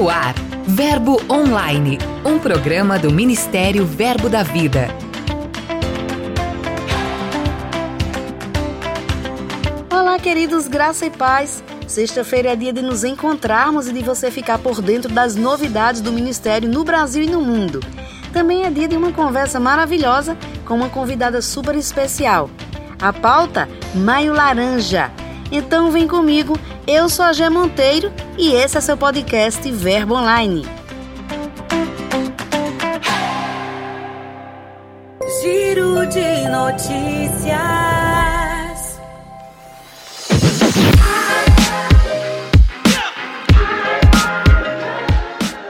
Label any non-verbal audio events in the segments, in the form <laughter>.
No ar, Verbo Online, um programa do Ministério Verbo da Vida. Olá, queridos, graça e paz. Sexta-feira é dia de nos encontrarmos e de você ficar por dentro das novidades do Ministério no Brasil e no mundo. Também é dia de uma conversa maravilhosa com uma convidada super especial. A pauta Maio Laranja. Então vem comigo, eu sou a Gé Monteiro e esse é seu podcast Verbo Online. Giro de notícias.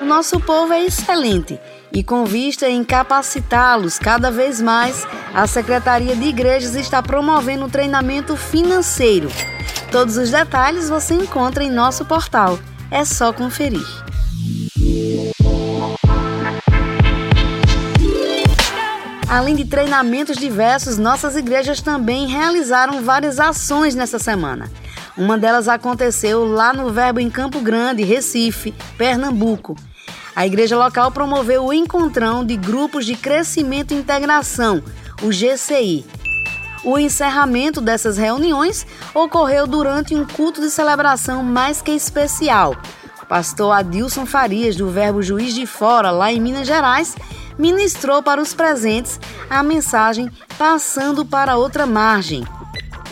O nosso povo é excelente e com vista em capacitá-los cada vez mais, a Secretaria de Igrejas está promovendo um treinamento financeiro. Todos os detalhes você encontra em nosso portal. É só conferir. Além de treinamentos diversos, nossas igrejas também realizaram várias ações nessa semana. Uma delas aconteceu lá no Verbo em Campo Grande, Recife, Pernambuco. A igreja local promoveu o encontrão de grupos de crescimento e integração, o GCI. O encerramento dessas reuniões ocorreu durante um culto de celebração mais que especial. O pastor Adilson Farias, do Verbo Juiz de Fora, lá em Minas Gerais, ministrou para os presentes a mensagem Passando para outra margem.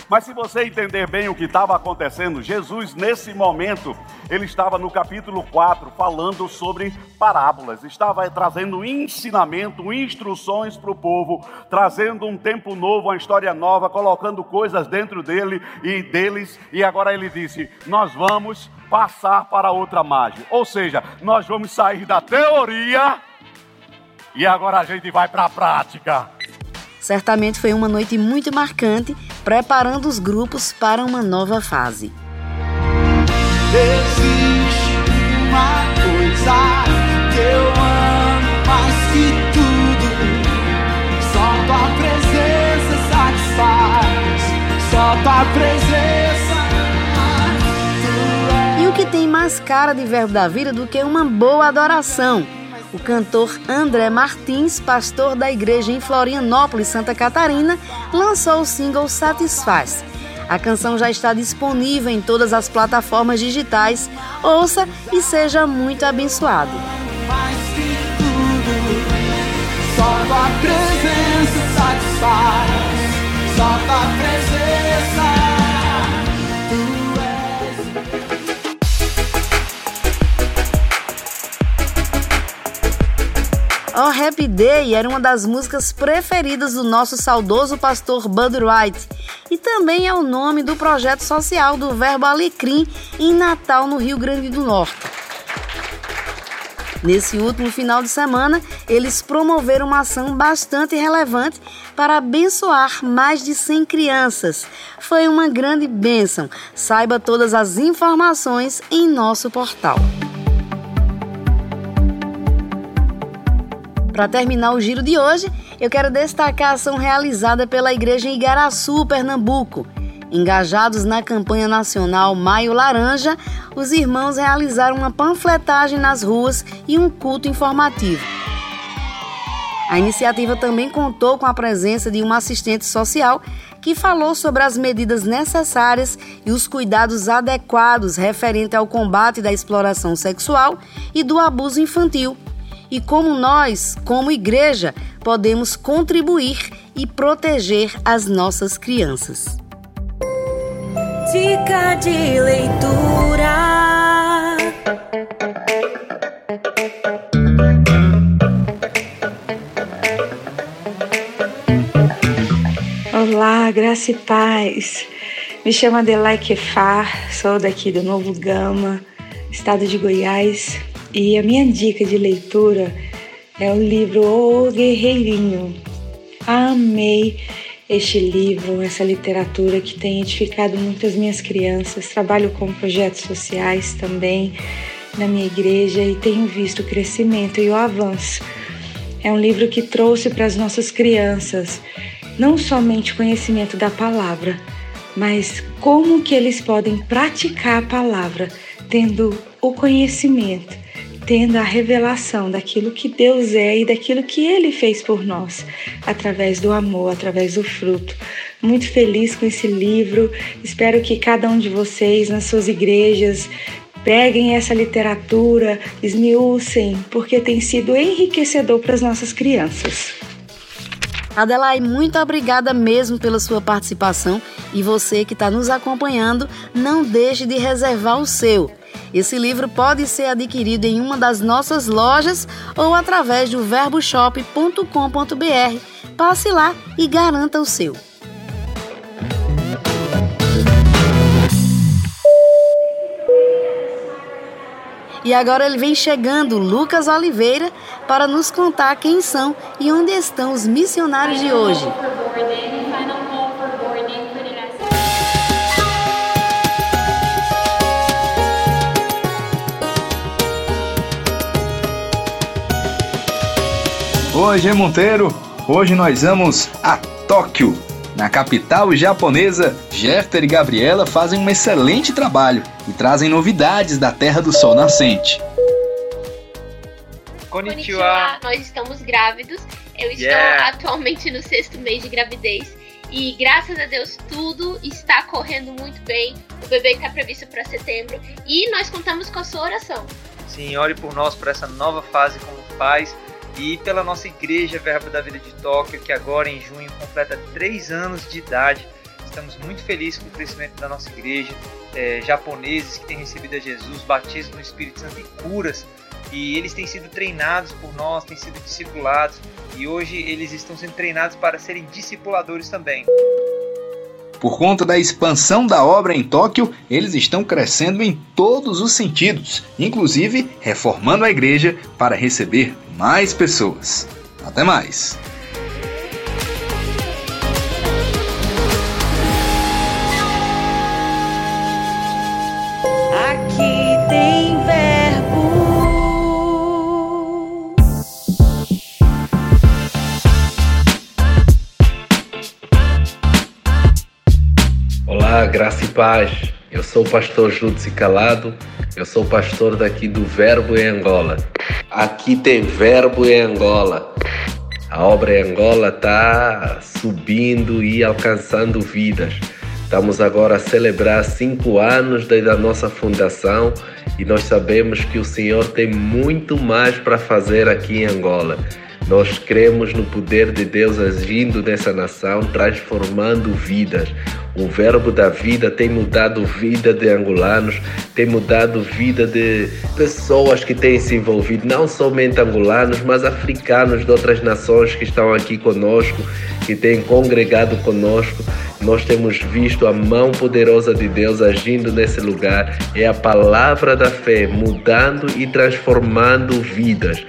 Mas se você entender bem o que estava acontecendo, Jesus, nesse momento, ele estava no capítulo 4 falando sobre parábolas, estava trazendo ensinamento, instruções para o povo, trazendo um tempo novo, uma história nova, colocando coisas dentro dele e deles, e agora ele disse: Nós vamos passar para outra margem, ou seja, nós vamos sair da teoria e agora a gente vai para a prática. Certamente foi uma noite muito marcante, preparando os grupos para uma nova fase. Existe uma coisa que eu amo mais que tudo. Só tua presença satisfaz. Só tua presença. E o que tem mais cara de verbo da vida do que uma boa adoração? O cantor André Martins, pastor da igreja em Florianópolis, Santa Catarina, lançou o single Satisfaz. A canção já está disponível em todas as plataformas digitais. Ouça e seja muito abençoado. Só tua presença satisfaz. Só tua presença. Oh Happy Day era uma das músicas preferidas do nosso saudoso pastor Bud Wright e também é o nome do projeto social do Verbo Alecrim em Natal, no Rio Grande do Norte. Nesse último final de semana, eles promoveram uma ação bastante relevante para abençoar mais de 100 crianças. Foi uma grande bênção. Saiba todas as informações em nosso portal. Para terminar o giro de hoje, eu quero destacar a ação realizada pela Igreja em Igaraçu, Pernambuco. Engajados na campanha nacional Maio Laranja, os irmãos realizaram uma panfletagem nas ruas e um culto informativo. A iniciativa também contou com a presença de uma assistente social que falou sobre as medidas necessárias e os cuidados adequados referente ao combate da exploração sexual e do abuso infantil e como nós, como igreja, podemos contribuir e proteger as nossas crianças. Dica de leitura. Olá, graça e paz. Me chamo Adelaide Kefar, sou daqui do Novo Gama, estado de Goiás, e a minha dica de leitura é o livro O Guerreirinho. Amei este livro, essa literatura que tem edificado muitas minhas crianças. Trabalho com projetos sociais também na minha igreja e tenho visto o crescimento e o avanço. É um livro que trouxe para as nossas crianças não somente conhecimento da palavra, mas como que eles podem praticar a palavra tendo o conhecimento tendo a revelação daquilo que Deus é e daquilo que Ele fez por nós, através do amor, através do fruto. Muito feliz com esse livro. Espero que cada um de vocês, nas suas igrejas, peguem essa literatura, esmiucem, porque tem sido enriquecedor para as nossas crianças. Adelaide, muito obrigada mesmo pela sua participação e você que está nos acompanhando, não deixe de reservar o seu. Esse livro pode ser adquirido em uma das nossas lojas ou através do verboshop.com.br. Passe lá e garanta o seu. E agora ele vem chegando, Lucas Oliveira, para nos contar quem são e onde estão os missionários de hoje. Oi, G Monteiro. Hoje nós vamos a Tóquio. Na capital japonesa, Jefter e Gabriela fazem um excelente trabalho e trazem novidades da Terra do Sol Nascente. Konnichiwa. Nós estamos grávidos. Eu estou yeah. atualmente no sexto mês de gravidez. E graças a Deus tudo está correndo muito bem. O bebê está previsto para setembro. E nós contamos com a sua oração. Sim, ore por nós, por essa nova fase como pais. E pela nossa igreja Verbo da Vida de Tóquio, que agora em junho completa três anos de idade. Estamos muito felizes com o crescimento da nossa igreja. É, japoneses que têm recebido a Jesus, batismo no Espírito Santo e curas e eles têm sido treinados por nós, têm sido discipulados e hoje eles estão sendo treinados para serem discipuladores também. Por conta da expansão da obra em Tóquio, eles estão crescendo em todos os sentidos, inclusive reformando a igreja para receber mais pessoas. Até mais! Paz. Eu sou o pastor Júdice Calado, eu sou pastor daqui do Verbo em Angola. Aqui tem Verbo em Angola. A obra em Angola está subindo e alcançando vidas. Estamos agora a celebrar cinco anos desde a nossa fundação e nós sabemos que o Senhor tem muito mais para fazer aqui em Angola. Nós cremos no poder de Deus agindo nessa nação, transformando vidas. O verbo da vida tem mudado vida de angolanos, tem mudado vida de pessoas que têm se envolvido, não somente angolanos, mas africanos de outras nações que estão aqui conosco, que têm congregado conosco. Nós temos visto a mão poderosa de Deus agindo nesse lugar. É a palavra da fé mudando e transformando vidas.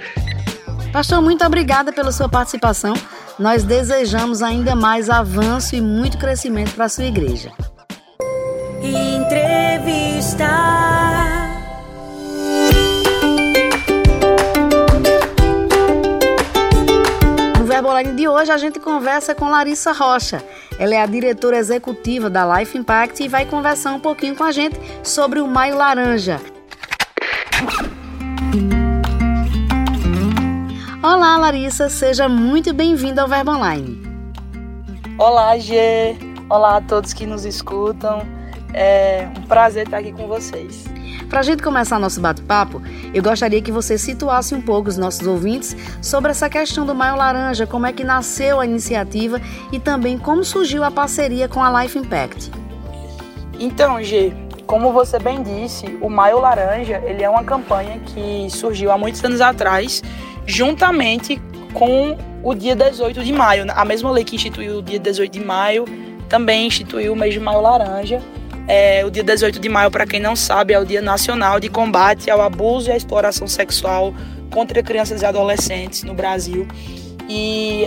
Pastor, muito obrigada pela sua participação. Nós desejamos ainda mais avanço e muito crescimento para a sua igreja. Entrevista. No Verboline de hoje a gente conversa com Larissa Rocha. Ela é a diretora executiva da Life Impact e vai conversar um pouquinho com a gente sobre o Maio Laranja. Olá, Larissa, seja muito bem-vinda ao Verbo Online. Olá, Gê. Olá a todos que nos escutam. É um prazer estar aqui com vocês. Para a gente começar nosso bate-papo, eu gostaria que você situasse um pouco os nossos ouvintes sobre essa questão do Maio Laranja, como é que nasceu a iniciativa e também como surgiu a parceria com a Life Impact. Então, Gê, como você bem disse, o Maio Laranja ele é uma campanha que surgiu há muitos anos atrás juntamente com o dia 18 de maio. A mesma lei que instituiu o dia 18 de maio também instituiu o mês de maio laranja. É, o dia 18 de maio, para quem não sabe, é o Dia Nacional de Combate ao Abuso e à Exploração Sexual contra Crianças e Adolescentes no Brasil. E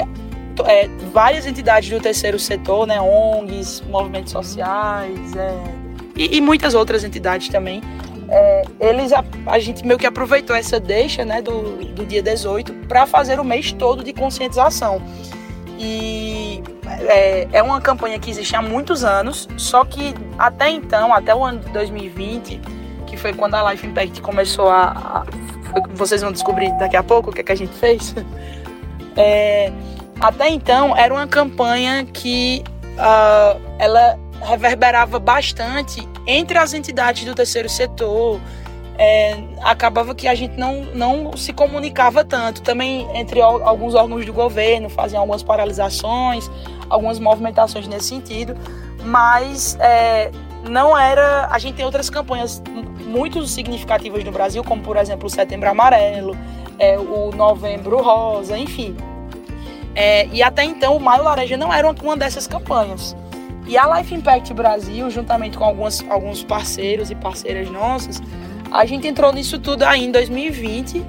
é, várias entidades do terceiro setor, né, ONGs, movimentos sociais é, e, e muitas outras entidades também, é, eles a, a, gente meio que aproveitou essa deixa né, do, do dia 18 para fazer o mês todo de conscientização. E é, é, uma campanha que existe há muitos anos, só que até então, até o ano de 2020, que foi quando a Life Impact começou a, a vocês vão descobrir daqui a pouco o que, é que a gente fez. <laughs> É, até então era uma campanha que uh, ela reverberava bastante entre as entidades do terceiro setor. É, acabava que a gente não, não se comunicava tanto. Também entre alguns órgãos do governo faziam algumas paralisações, algumas movimentações nesse sentido, mas é, não era. A gente tem outras campanhas muito significativas no Brasil, como por exemplo o Setembro Amarelo, é, o Novembro Rosa, enfim. É, e até então o Maio Laranja não era uma dessas campanhas. E a Life Impact Brasil, juntamente com algumas, alguns parceiros e parceiras nossas, a gente entrou nisso tudo aí em 2020,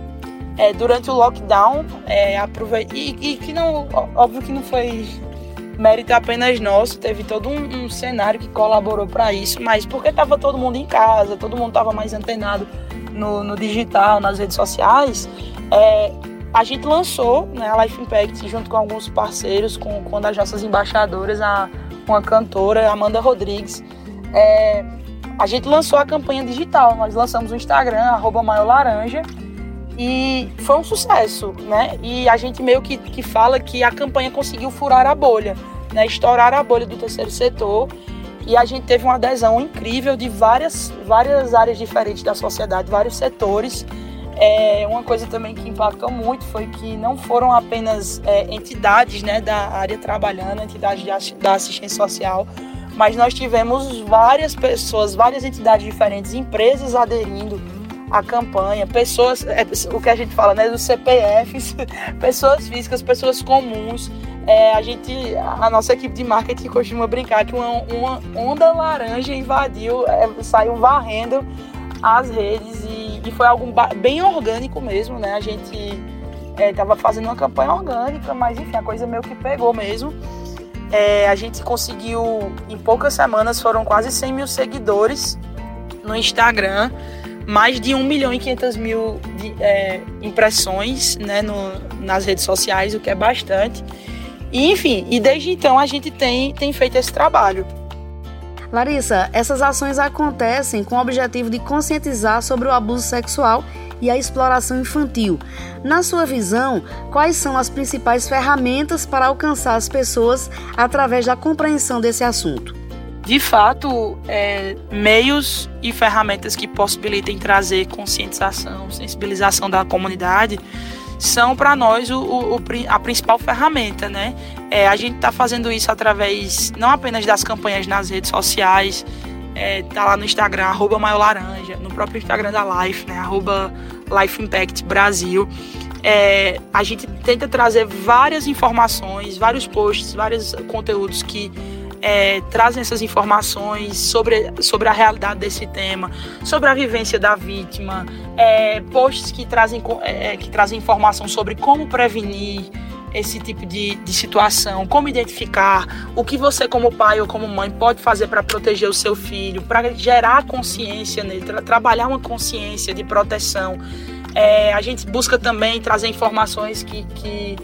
é, durante o lockdown, é, e, e, que não, óbvio que não foi mérito apenas nosso, teve todo um, um cenário que colaborou para isso, mas porque estava todo mundo em casa, todo mundo estava mais antenado no, no, digital, nas redes sociais, é, a gente lançou né, a Life Impact junto com alguns parceiros, com, com das nossas embaixadoras, a, uma cantora, Amanda Rodrigues. É, a gente lançou a campanha digital, nós lançamos o Instagram, arroba Laranja, e foi um sucesso, né? E a gente meio que, que fala que a campanha conseguiu furar a bolha, né? Estourar a bolha do terceiro setor. E a gente teve uma adesão incrível de várias, várias áreas diferentes da sociedade, vários setores. É, uma coisa também que impactou muito foi que não foram apenas é, entidades né, da área trabalhando, entidades de, da assistência social, mas nós tivemos várias pessoas, várias entidades diferentes, empresas aderindo à campanha, pessoas, é, o que a gente fala, né, dos CPFs, <laughs> pessoas físicas, pessoas comuns. É, a gente, a nossa equipe de marketing costuma brincar que uma, uma onda laranja invadiu, é, saiu varrendo as redes e e foi algo bem orgânico mesmo, né? A gente estava é, fazendo uma campanha orgânica, mas enfim, a coisa meio que pegou mesmo. É, a gente conseguiu, em poucas semanas, foram quase 100 mil seguidores no Instagram, mais de 1 milhão e 500 mil de, é, impressões né, no, nas redes sociais, o que é bastante. E, enfim, e desde então a gente tem, tem feito esse trabalho. Larissa, essas ações acontecem com o objetivo de conscientizar sobre o abuso sexual e a exploração infantil. Na sua visão, quais são as principais ferramentas para alcançar as pessoas através da compreensão desse assunto? De fato, é, meios e ferramentas que possibilitem trazer conscientização, sensibilização da comunidade são para nós o, o, a principal ferramenta, né? É, a gente está fazendo isso através não apenas das campanhas nas redes sociais, é, tá lá no Instagram, arroba Laranja, no próprio Instagram da Life, né? Arroba Life Impact Brasil. É, a gente tenta trazer várias informações, vários posts, vários conteúdos que é, trazem essas informações sobre, sobre a realidade desse tema, sobre a vivência da vítima, é, posts que trazem, é, que trazem informação sobre como prevenir esse tipo de, de situação, como identificar o que você, como pai ou como mãe, pode fazer para proteger o seu filho, para gerar consciência nele, tra trabalhar uma consciência de proteção. É, a gente busca também trazer informações que, que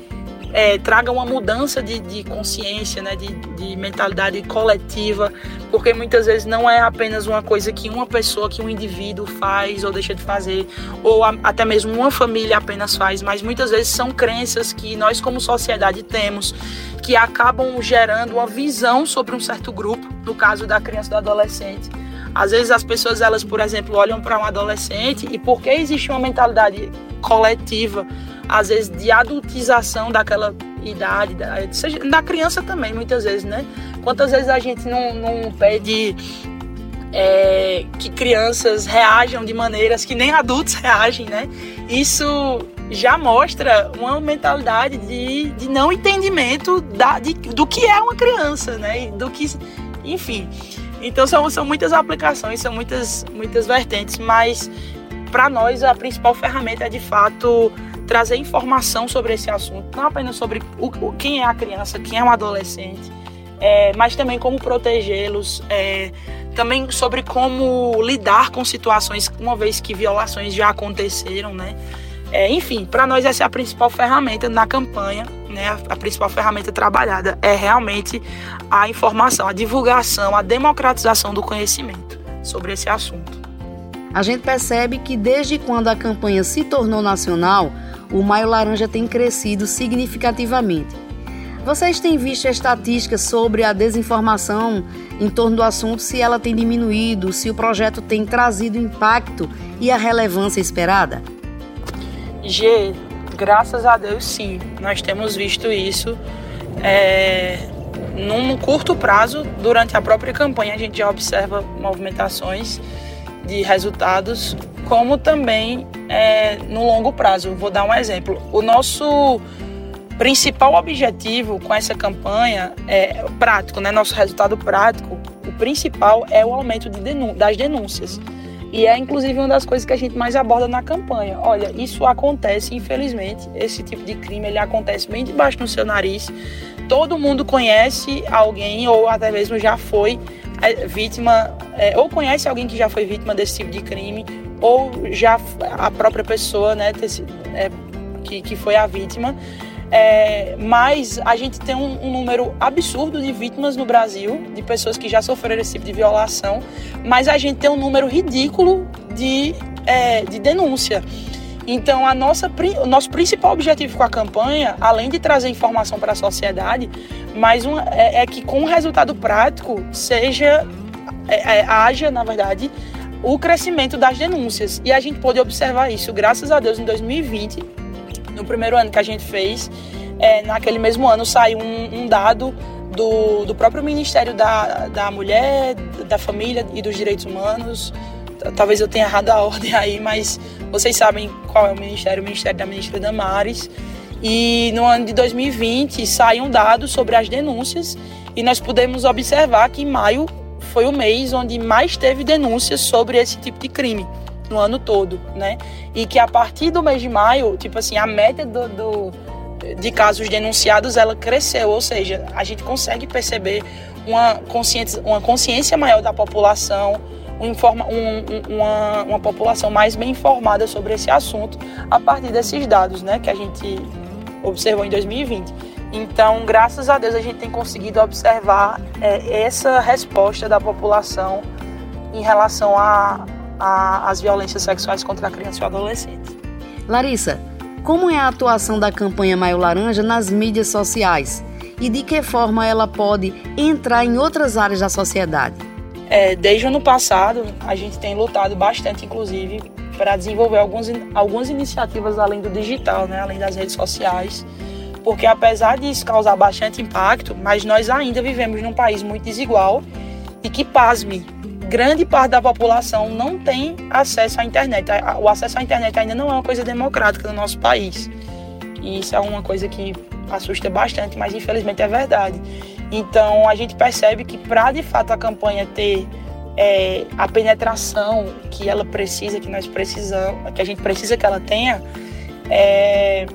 é, traga uma mudança de, de consciência, né, de, de, mentalidade coletiva, porque muitas vezes não é apenas uma coisa que uma pessoa, que um indivíduo faz ou deixa de fazer, ou a, até mesmo uma família apenas faz, mas muitas vezes são crenças que nós como sociedade temos que acabam gerando uma visão sobre um certo grupo, no caso da criança e do adolescente. Às vezes as pessoas, elas, por exemplo, olham para um adolescente e porque existe uma mentalidade coletiva às vezes, de adultização daquela idade, da, seja, da criança também, muitas vezes, né? Quantas vezes a gente não, não pede é, que crianças reajam de maneiras que nem adultos <laughs> reagem, né? Isso já mostra uma mentalidade de, de não entendimento da, de, do que é uma criança, né? Do que, enfim. Então são, são muitas aplicações, são muitas, muitas vertentes, mas para nós a principal ferramenta é de fato trazer informação sobre esse assunto, não apenas sobre o, quem é a criança, quem é um adolescente, é, mas também como protegê-los, é, também sobre como lidar com situações, uma vez que violações já aconteceram, né? É, enfim, para nós essa é a principal ferramenta na campanha, né? A principal ferramenta trabalhada é realmente a informação, a divulgação, a democratização do conhecimento sobre esse assunto. A gente percebe que desde quando a campanha se tornou nacional, o Maio Laranja tem crescido significativamente. Vocês têm visto estatísticas sobre a desinformação em torno do assunto, se ela tem diminuído, se o projeto tem trazido impacto e a relevância esperada? G, graças a Deus, sim. Nós temos visto isso. É, num curto prazo, durante a própria campanha, a gente já observa movimentações de resultados, como também é, no longo prazo. Vou dar um exemplo. O nosso principal objetivo com essa campanha é prático, né? Nosso resultado prático, o principal é o aumento de das denúncias. E é inclusive uma das coisas que a gente mais aborda na campanha. Olha, isso acontece, infelizmente, esse tipo de crime ele acontece bem debaixo do seu nariz. Todo mundo conhece alguém ou até mesmo já foi é, vítima, é, ou conhece alguém que já foi vítima desse tipo de crime, ou já a própria pessoa, né, é, que, que foi a vítima. É, mas a gente tem um, um, número absurdo de vítimas no Brasil, de pessoas que já sofreram esse tipo de violação, mas a gente tem um número ridículo de, é, de denúncia. Então, a nossa, o nosso principal objetivo com a campanha, além de trazer informação para a sociedade, mas um, é, é, que com o resultado prático seja, é, é, haja, na verdade, o crescimento das denúncias. E a gente pôde observar isso, graças a Deus, em 2020 no primeiro ano que a gente fez, é, naquele mesmo ano saiu um, um dado do, do próprio Ministério da, da Mulher, da Família e dos Direitos Humanos. Talvez eu tenha errado a <laughs> ordem aí, mas vocês sabem qual é o ministério, o Ministério da Ministra Damares. E no ano de 2020 saiu um dado sobre as denúncias e nós pudemos observar que maio foi o mês onde mais teve denúncias sobre esse tipo de crime no ano todo, né? E que a partir do mês de maio, tipo assim, a média do, do de casos denunciados ela cresceu, ou seja, a gente consegue perceber uma consciência, uma consciência maior da população, um, um, uma, uma população mais bem informada sobre esse assunto a partir desses dados, né, que a gente observou em 2020. Então, graças a Deus, a gente tem conseguido observar é, essa resposta da população em relação as violências sexuais contra a criança e o adolescente. Larissa, como é a atuação da campanha Maio Laranja nas mídias sociais e de que forma ela pode entrar em outras áreas da sociedade? É, desde o ano passado, a gente tem lutado bastante, inclusive, para desenvolver alguns, algumas iniciativas além do digital, né, além das redes sociais, porque apesar disso causar bastante impacto, mas nós ainda vivemos num país muito desigual e que, pasme, grande parte da população não tem acesso à internet. O acesso à internet ainda não é uma coisa democrática no nosso país. E isso é uma coisa que assusta bastante, mas infelizmente é verdade. Então a gente percebe que para de fato a campanha ter é, a penetração que ela precisa, que nós precisamos, que a gente precisa que ela tenha, é,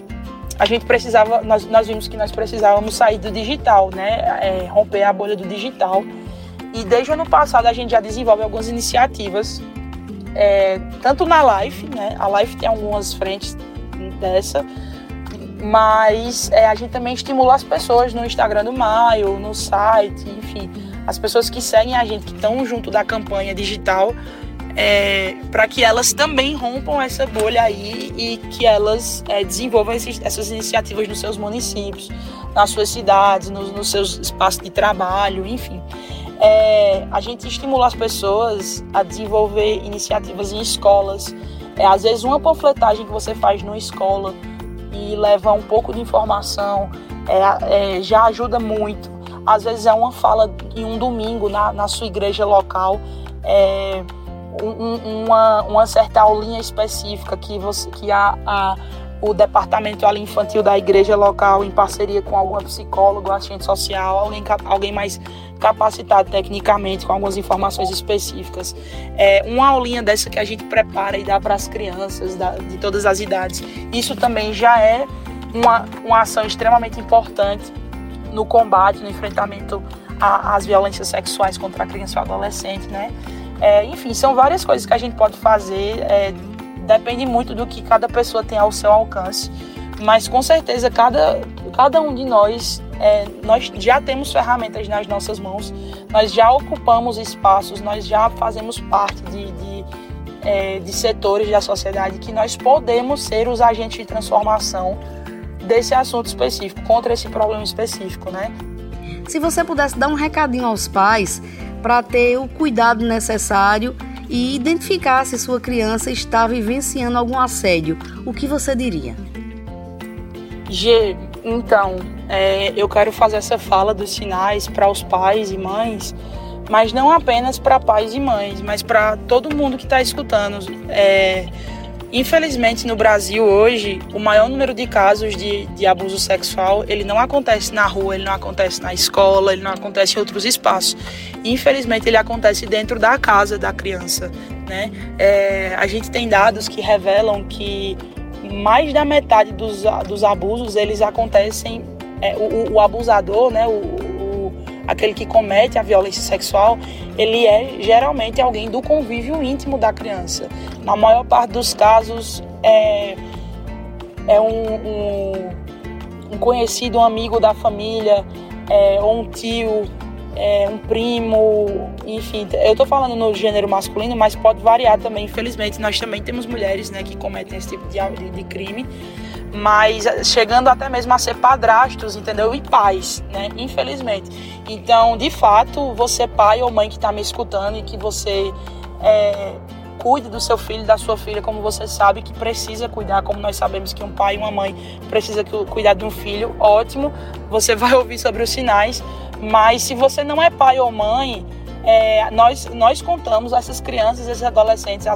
a gente precisava, nós, nós vimos que nós precisávamos sair do digital, né? É, romper a bolha do digital e desde o ano passado a gente já desenvolve algumas iniciativas, é, tanto na Life, né? A Life tem algumas frentes dessa, mas é, a gente também estimula as pessoas no Instagram do Maio, no site, enfim, as pessoas que seguem a gente, que estão junto da campanha digital, é, para que elas também rompam essa bolha aí e que elas é, desenvolvam esses, essas iniciativas nos seus municípios, nas suas cidades, nos, seus espaços de trabalho, enfim é, a gente estimula as pessoas a desenvolver iniciativas em escolas. É, às vezes, uma panfletagem que você faz numa escola e leva um pouco de informação é, é, já ajuda muito. Às vezes, é uma fala em um domingo na, na sua igreja local. Um, uma, uma certa aulinha específica que, você, que a, a o departamento ali infantil da igreja local em parceria com algum psicólogo, assistente social, alguém, alguém mais capacitado tecnicamente com algumas informações específicas. É uma aulinha dessa que a gente prepara e dá para as crianças da, de todas as idades. Isso também já é uma, uma ação extremamente importante no combate, no enfrentamento às violências sexuais contra a criança e o adolescente, né? É, enfim, são várias coisas que a gente pode fazer. É, depende muito do que cada pessoa tem ao seu alcance. Mas com certeza cada, cada um de nós, é, nós já temos ferramentas nas nossas mãos, nós já ocupamos espaços, nós já fazemos parte de, de é, de setores da sociedade que nós podemos ser os agentes de transformação desse assunto específico, contra esse problema específico, né? Se você pudesse dar um recadinho aos pais para ter o cuidado necessário e identificar se sua criança está vivenciando algum assédio, o que você diria? G, então, é, eu quero fazer essa fala dos sinais para os pais e mães, mas não apenas para pais e mães, mas para todo mundo que está escutando. É, Infelizmente, no Brasil hoje, o maior número de casos de, de abuso sexual, ele não acontece na rua, ele não acontece na escola, ele não acontece em outros espaços. Infelizmente, ele acontece dentro da casa da criança, né? É, a gente tem dados que revelam que mais da metade dos, dos abusos, eles acontecem, é, o, o, abusador, né? O, aquele que comete a violência sexual, ele é geralmente alguém do convívio íntimo da criança. Na maior parte dos casos, é, é um, um, um conhecido, um amigo da família, é, ou um tio, é, um primo, enfim. Eu estou falando no gênero masculino, mas pode variar também. Infelizmente, nós também temos mulheres né, que cometem esse tipo de, de, de crime mas eh, chegando até mesmo a ser padrastos, entendeu? E pais, né? Infelizmente. Então, de fato, você pai ou mãe que está me escutando e que você é, cuide do seu filho, da sua filha, como você sabe que precisa cuidar, como nós sabemos que um pai e uma mãe precisa cuidar de um filho, ótimo. Você vai ouvir sobre os sinais, mas se você não é pai ou mãe, é, nós, nós contamos essas crianças, esses adolescentes, a,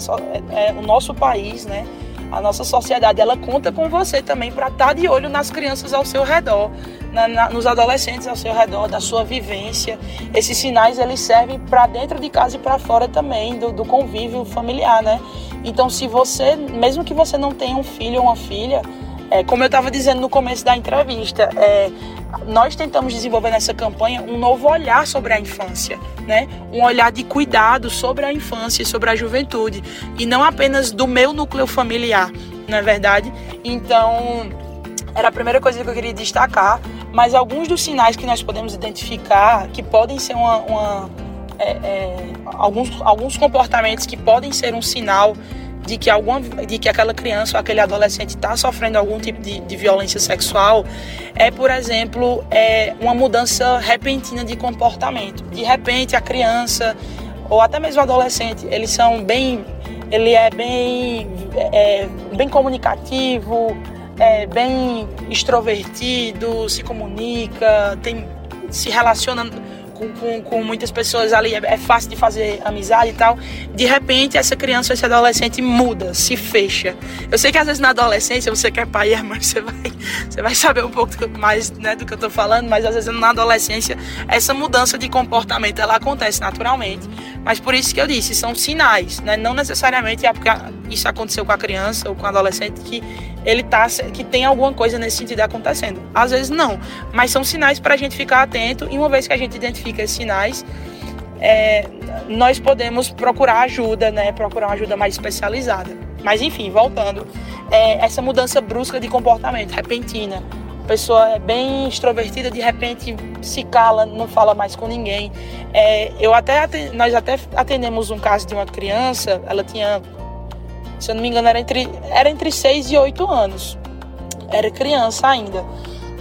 é, é, o nosso país, né? A nossa sociedade ela conta com você também para estar tá de olho nas crianças ao seu redor, na, na, nos adolescentes ao seu redor, da sua vivência. Esses sinais eles servem para dentro de casa e para fora também do, do, convívio familiar, né? Então, se você, mesmo que você não tenha um filho ou uma filha, é, como eu estava dizendo no começo da entrevista, é, nós tentamos desenvolver nessa campanha um novo olhar sobre a infância, né? Um olhar de cuidado sobre a infância e sobre a juventude e não apenas do meu núcleo familiar, não é verdade? Então, era a primeira coisa que eu queria destacar, mas alguns dos sinais que nós podemos identificar que podem ser uma, uma é, é, alguns, alguns comportamentos que podem ser um sinal de que, alguma, de que aquela criança ou aquele adolescente está sofrendo algum tipo de, de, violência sexual é, por exemplo, é uma mudança repentina de comportamento. De repente, a criança ou até mesmo o adolescente, eles são bem, ele é bem, é, bem comunicativo, é bem extrovertido, se comunica, tem, se relaciona com, com, com muitas pessoas ali, é, é, fácil de fazer amizade e tal. De repente, essa criança, esse adolescente muda, se fecha. Eu sei que às vezes na adolescência, você quer pai e mãe, <laughs> você vai, você vai saber um pouco mais né, do que eu tô falando, mas às vezes na adolescência, essa mudança de comportamento, ela acontece naturalmente. Mas por isso que eu disse, são sinais, né? Não necessariamente é porque isso aconteceu com a criança ou com o adolescente que ele tá que tem alguma coisa nesse sentido acontecendo. Às vezes não, mas são sinais para a gente ficar atento e uma vez que a gente identifica esses sinais, é, nós podemos procurar ajuda, né? Procurar uma ajuda mais especializada. Mas enfim, voltando, é, essa mudança brusca de comportamento, repentina, pessoa é bem extrovertida, de repente se cala, não fala mais com ninguém. É, eu até nós até atendemos um caso de uma criança, ela tinha se eu não me engano, era entre, era entre 6 e 8 anos. Era criança ainda.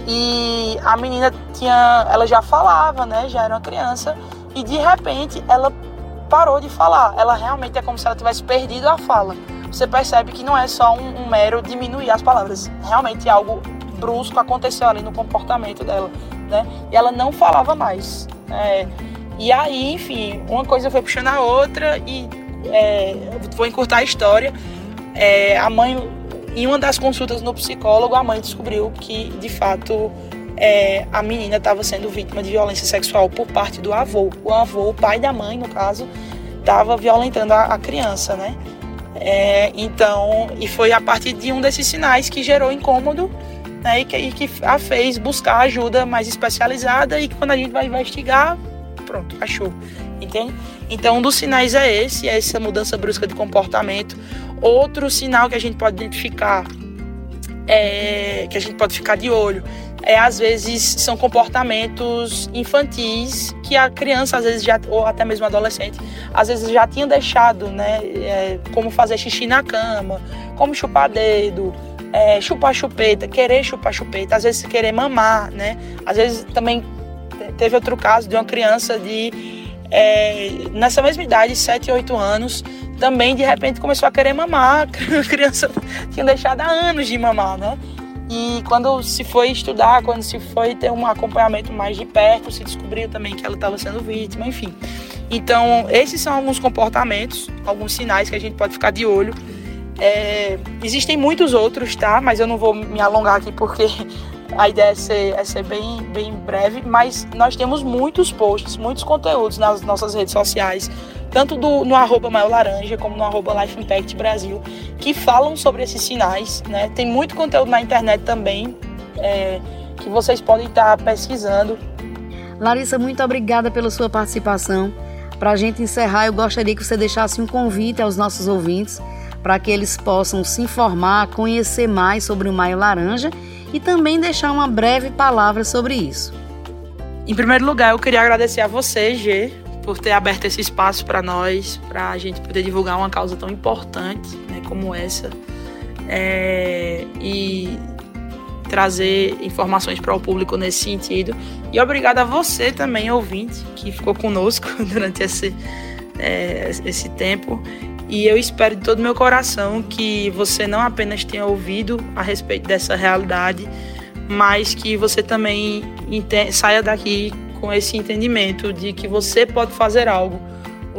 E a menina tinha. Ela já falava, né? Já era uma criança. E de repente ela parou de falar. Ela realmente é como se ela tivesse perdido a fala. Você percebe que não é só um, um mero diminuir as palavras. Realmente algo brusco aconteceu ali no comportamento dela, né? E ela não falava mais. É, e aí, enfim, uma coisa foi puxando a outra e é, vou encurtar a história. É, a mãe, em uma das consultas no psicólogo, a mãe descobriu que, de fato, é, a menina estava sendo vítima de violência sexual por parte do avô. O avô, o pai da mãe, no caso, estava violentando a, a, criança, né? É, então, e foi a partir de um desses sinais que gerou incômodo né, e, que, e que a fez buscar ajuda mais especializada e que quando a gente vai investigar, pronto, achou, entende? Então, um dos sinais é esse, é essa mudança brusca de comportamento. Outro sinal que a gente pode identificar, é, que a gente pode ficar de olho, é, às vezes são comportamentos infantis que a criança, às vezes, já, ou até mesmo adolescente, às vezes já tinha deixado, né? É, como fazer xixi na cama, como chupar dedo, é, chupar chupeta, querer chupar chupeta, às vezes querer mamar, né? Às vezes também teve outro caso de uma criança de é, nessa mesma idade, 7, 8 anos, também de repente começou a querer mamar. <laughs> A criança tinha deixado há anos de mamar, né? E quando se foi estudar, quando se foi ter um acompanhamento mais de perto, se descobriu também que ela estava sendo vítima, enfim. Então, esses são alguns comportamentos, alguns sinais que a gente pode ficar de olho. É, existem muitos outros, tá? Mas eu não vou me alongar aqui porque a ideia é ser, é ser bem, bem breve. Mas nós temos muitos posts, muitos conteúdos nas nossas redes sociais tanto do, no arroba Maior Laranja como no arroba Life Impact Brasil, que falam sobre esses sinais. Né? Tem muito conteúdo na internet também é, que vocês podem estar pesquisando. Larissa, muito obrigada pela sua participação. Para a gente encerrar, eu gostaria que você deixasse um convite aos nossos ouvintes para que eles possam se informar, conhecer mais sobre o Maio Laranja e também deixar uma breve palavra sobre isso. Em primeiro lugar, eu queria agradecer a você, G, por ter aberto esse espaço para nós, para a gente poder divulgar uma causa tão importante né, como essa é, e trazer informações para o público nesse sentido. E obrigado a você também, ouvinte, que ficou conosco <laughs> durante esse, é, esse tempo. E eu espero de todo meu coração que você não apenas tenha ouvido a respeito dessa realidade, mas que você também saia daqui com esse entendimento de que você pode fazer algo.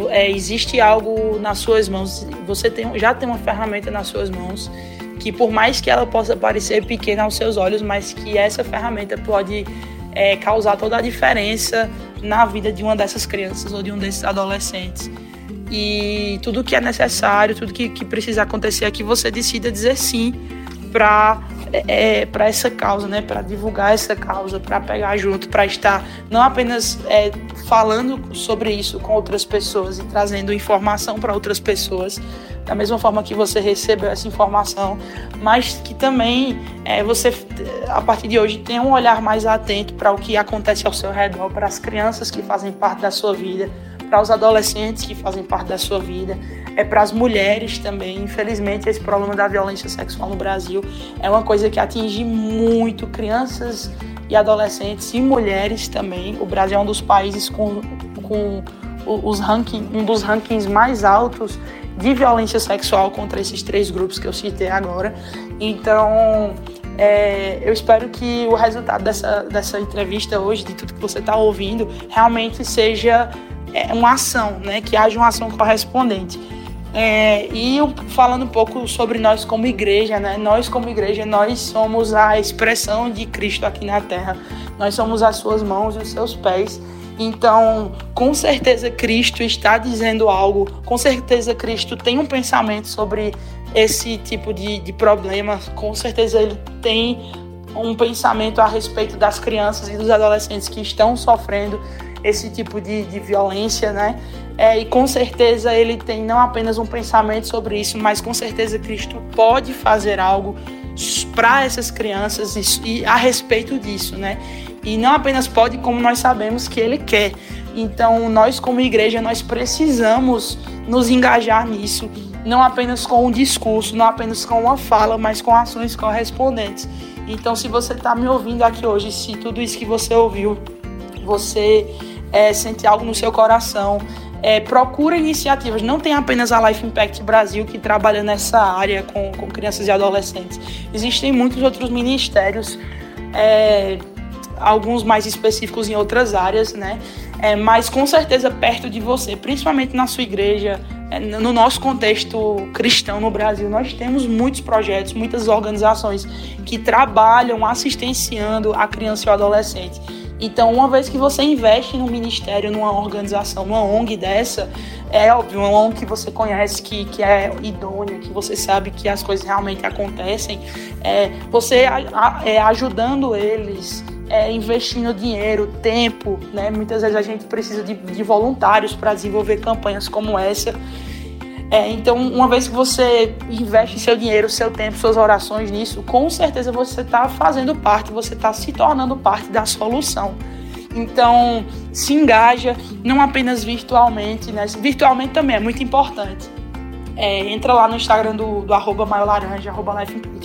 É, existe algo nas suas mãos, você tem, já tem uma ferramenta nas suas mãos que por mais que ela possa parecer pequena aos seus olhos, mas que essa ferramenta pode é, causar toda a diferença na vida de uma dessas crianças ou de um desses adolescentes. E tudo que é necessário, tudo que, que precisa acontecer é que você decida dizer sim para é, para essa causa, né? Para divulgar essa causa, para pegar junto, para estar não apenas é, falando sobre isso com outras pessoas e trazendo informação para outras pessoas, da mesma forma que você recebeu essa informação, mas que também é, você, a partir de hoje, tenha um olhar mais atento para o que acontece ao seu redor, para as crianças que fazem parte da sua vida, para os adolescentes que fazem parte da sua vida, é para as mulheres também. Infelizmente, esse problema da violência sexual no Brasil é uma coisa que atinge muito crianças e adolescentes e mulheres também. O Brasil é um dos países com, com os ranking, um dos rankings mais altos de violência sexual contra esses três grupos que eu citei agora. Então, é, eu espero que o resultado dessa, dessa entrevista hoje, de tudo que você está ouvindo, realmente seja uma ação, né? Que haja uma ação correspondente. É, e falando um pouco sobre nós como igreja, né? Nós como igreja, nós somos a expressão de Cristo aqui na Terra. Nós somos as suas mãos e os seus pés. Então, com certeza Cristo está dizendo algo. Com certeza Cristo tem um pensamento sobre esse tipo de, de problema. Com certeza ele tem um pensamento a respeito das crianças e dos adolescentes que estão sofrendo esse tipo de, de violência, né? É, e com certeza ele tem não apenas um pensamento sobre isso, mas com certeza Cristo pode fazer algo para essas crianças e, e, a respeito disso, né? E não apenas pode, como nós sabemos que ele quer. Então, nós como igreja, nós precisamos nos engajar nisso, não apenas com um discurso, não apenas com uma fala, mas com ações correspondentes. Então, se você está me ouvindo aqui hoje, se tudo isso que você ouviu, você é, sente algo no seu coração, é, procura iniciativas. Não tem apenas a Life Impact Brasil que trabalha nessa área com, com crianças e adolescentes. Existem muitos outros ministérios, é, alguns mais específicos em outras áreas, né? É, mas com certeza perto de você, principalmente na sua igreja, é, no nosso contexto cristão no Brasil, nós temos muitos projetos, muitas organizações que trabalham assistenciando a criança e o adolescente. Então, uma vez que você investe num ministério, numa organização, numa ONG dessa, é óbvio, uma ONG que você conhece, que, que é idônea, que você sabe que as coisas realmente acontecem, é, você a, é, ajudando eles, é, investindo dinheiro, tempo, né? Muitas vezes a gente precisa de, de voluntários para desenvolver campanhas como essa. É, então, uma vez que você investe seu dinheiro, seu tempo, suas orações nisso, com certeza você está fazendo parte, você está se tornando parte da solução. Então, se engaja, não apenas virtualmente, né? Virtualmente também é muito importante. É, entra lá no Instagram do, do arroba Laranja, arroba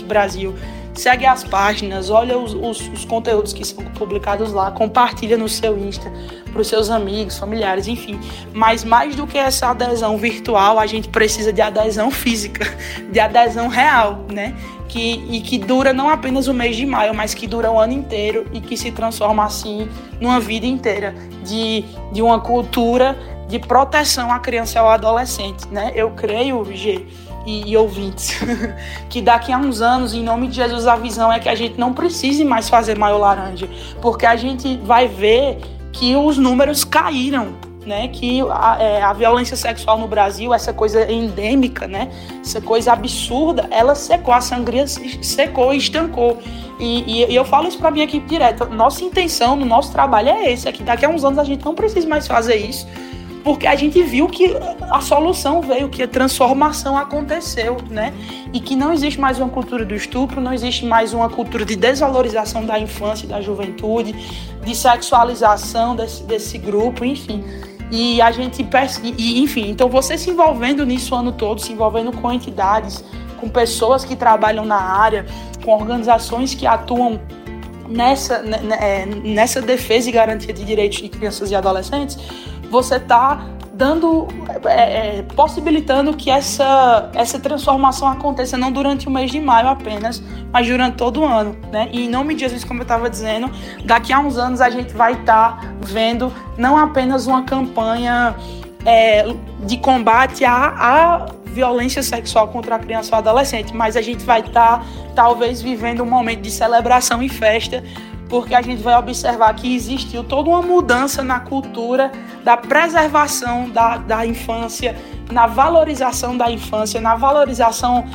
Brasil segue as páginas, olha os, os, os, conteúdos que são publicados lá, compartilha no seu Insta para os seus amigos, familiares, enfim. Mas mais do que essa adesão virtual, a gente precisa de adesão física, <laughs> de adesão real, né? Que, e que dura não apenas o mês de maio, mas que dura o ano inteiro e que se transforma assim numa vida inteira de, de uma cultura de proteção à criança e ao adolescente, né? Eu creio, G, e, e ouvintes, <laughs> que daqui a uns anos, em nome de Jesus, a visão é que a gente não precise mais fazer maior laranja, porque a gente vai ver que os números caíram, né, que a, é, a, violência sexual no Brasil, essa coisa endêmica, né, essa coisa absurda, ela secou, a sangria secou e estancou. E, e, e eu falo isso para minha equipe direto. Nossa intenção no nosso trabalho é esse, é que daqui a uns anos a gente não precisa mais fazer isso, porque a gente viu que a solução veio, que a transformação aconteceu, né? E que não existe mais uma cultura do estupro, não existe mais uma cultura de desvalorização da infância e da juventude, de sexualização desse, desse grupo, enfim. E a gente, e, enfim, então você se envolvendo nisso o ano todo, se envolvendo com entidades, com pessoas que trabalham na área, com organizações que atuam nessa, né, né, é, nessa defesa e garantia de direitos de crianças e adolescentes, você está dando, é, é, possibilitando que essa, essa transformação aconteça não durante o mês de maio apenas, mas durante todo o ano, né? E em nome de Jesus, como eu estava dizendo, daqui a uns anos a gente vai estar tá vendo não apenas uma campanha é, de combate à, à, violência sexual contra a criança ou adolescente, mas a gente vai estar tá, talvez vivendo um momento de celebração e festa porque a gente vai observar que existiu toda uma mudança na cultura da preservação da, da infância, na valorização da infância, na valorização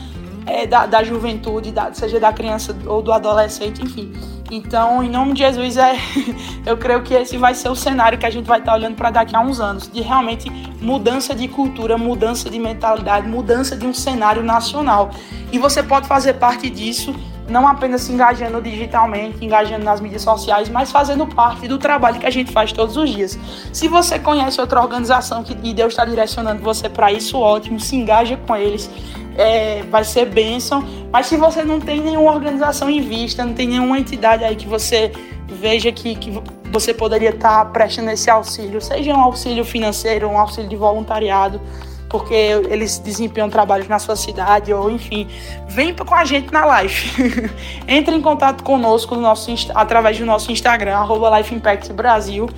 é, da, da juventude, da, seja da criança ou do adolescente, enfim. Então, em nome de Jesus, é, <laughs> eu creio que esse vai ser o cenário que a gente vai estar olhando para daqui a uns anos, de realmente mudança de cultura, mudança de mentalidade, mudança de um cenário nacional. E você pode fazer parte disso não apenas se engajando digitalmente, engajando nas mídias sociais, mas fazendo parte do trabalho que a gente faz todos os dias. Se você conhece outra organização que, e Deus está direcionando você para isso, ótimo, se engaja com eles, é, vai ser bênção. Mas se você não tem nenhuma organização em vista, não tem nenhuma entidade aí que você veja que, que você poderia estar tá prestando esse auxílio, seja um auxílio financeiro, um auxílio de voluntariado, porque eles desempenham trabalhos na sua cidade, ou enfim, vem com a gente na live. <laughs> Entre em contato conosco no nosso, através do nosso Instagram, arroba Life Impact Brasil.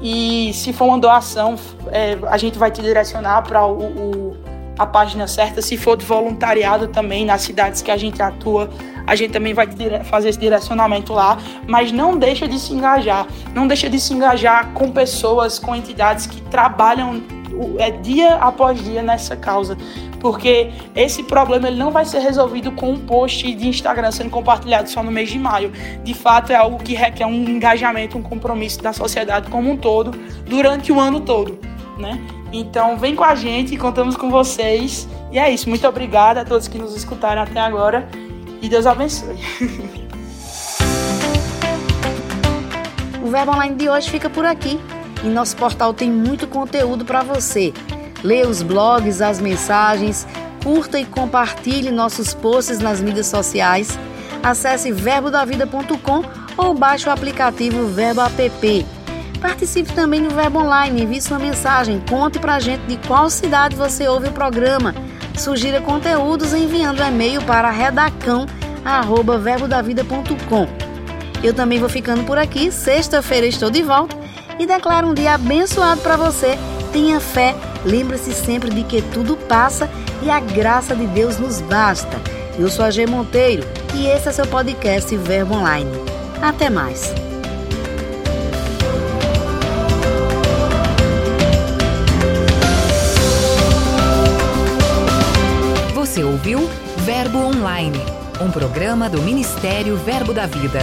E se for uma doação, é, a gente vai te direcionar para o, o, a página certa. Se for de voluntariado também, nas cidades que a gente atua, a gente também vai fazer esse direcionamento lá. Mas não deixa de se engajar. Não deixa de se engajar com pessoas, com entidades que trabalham é dia após dia nessa causa, porque esse problema ele não vai ser resolvido com um post de Instagram sendo compartilhado só no mês de maio. De fato, é algo que requer um engajamento, um compromisso da sociedade como um todo durante o ano todo, né? Então, vem com a gente, contamos com vocês. E é isso. Muito obrigada a todos que nos escutaram até agora e Deus abençoe. <laughs> O Verbo Online de hoje fica por aqui. Em nosso portal tem muito conteúdo para você. Leia os blogs, as mensagens, curta e compartilhe nossos posts nas mídias sociais. Acesse verbodavida.com ou baixe o aplicativo Verbo App. Participe também no Verbo Online, envie sua mensagem, conte pra gente de qual cidade você ouve o programa. Sugira conteúdos enviando e-mail para redacão@verbodavida.com. Eu também vou ficando por aqui. Sexta-feira estou de volta e declaro um dia abençoado para você. Tenha fé, lembre-se sempre de que tudo passa e a graça de Deus nos basta. Eu sou a G Monteiro e esse é seu podcast Verbo Online. Até mais. Você ouviu Verbo Online, um programa do Ministério Verbo da Vida.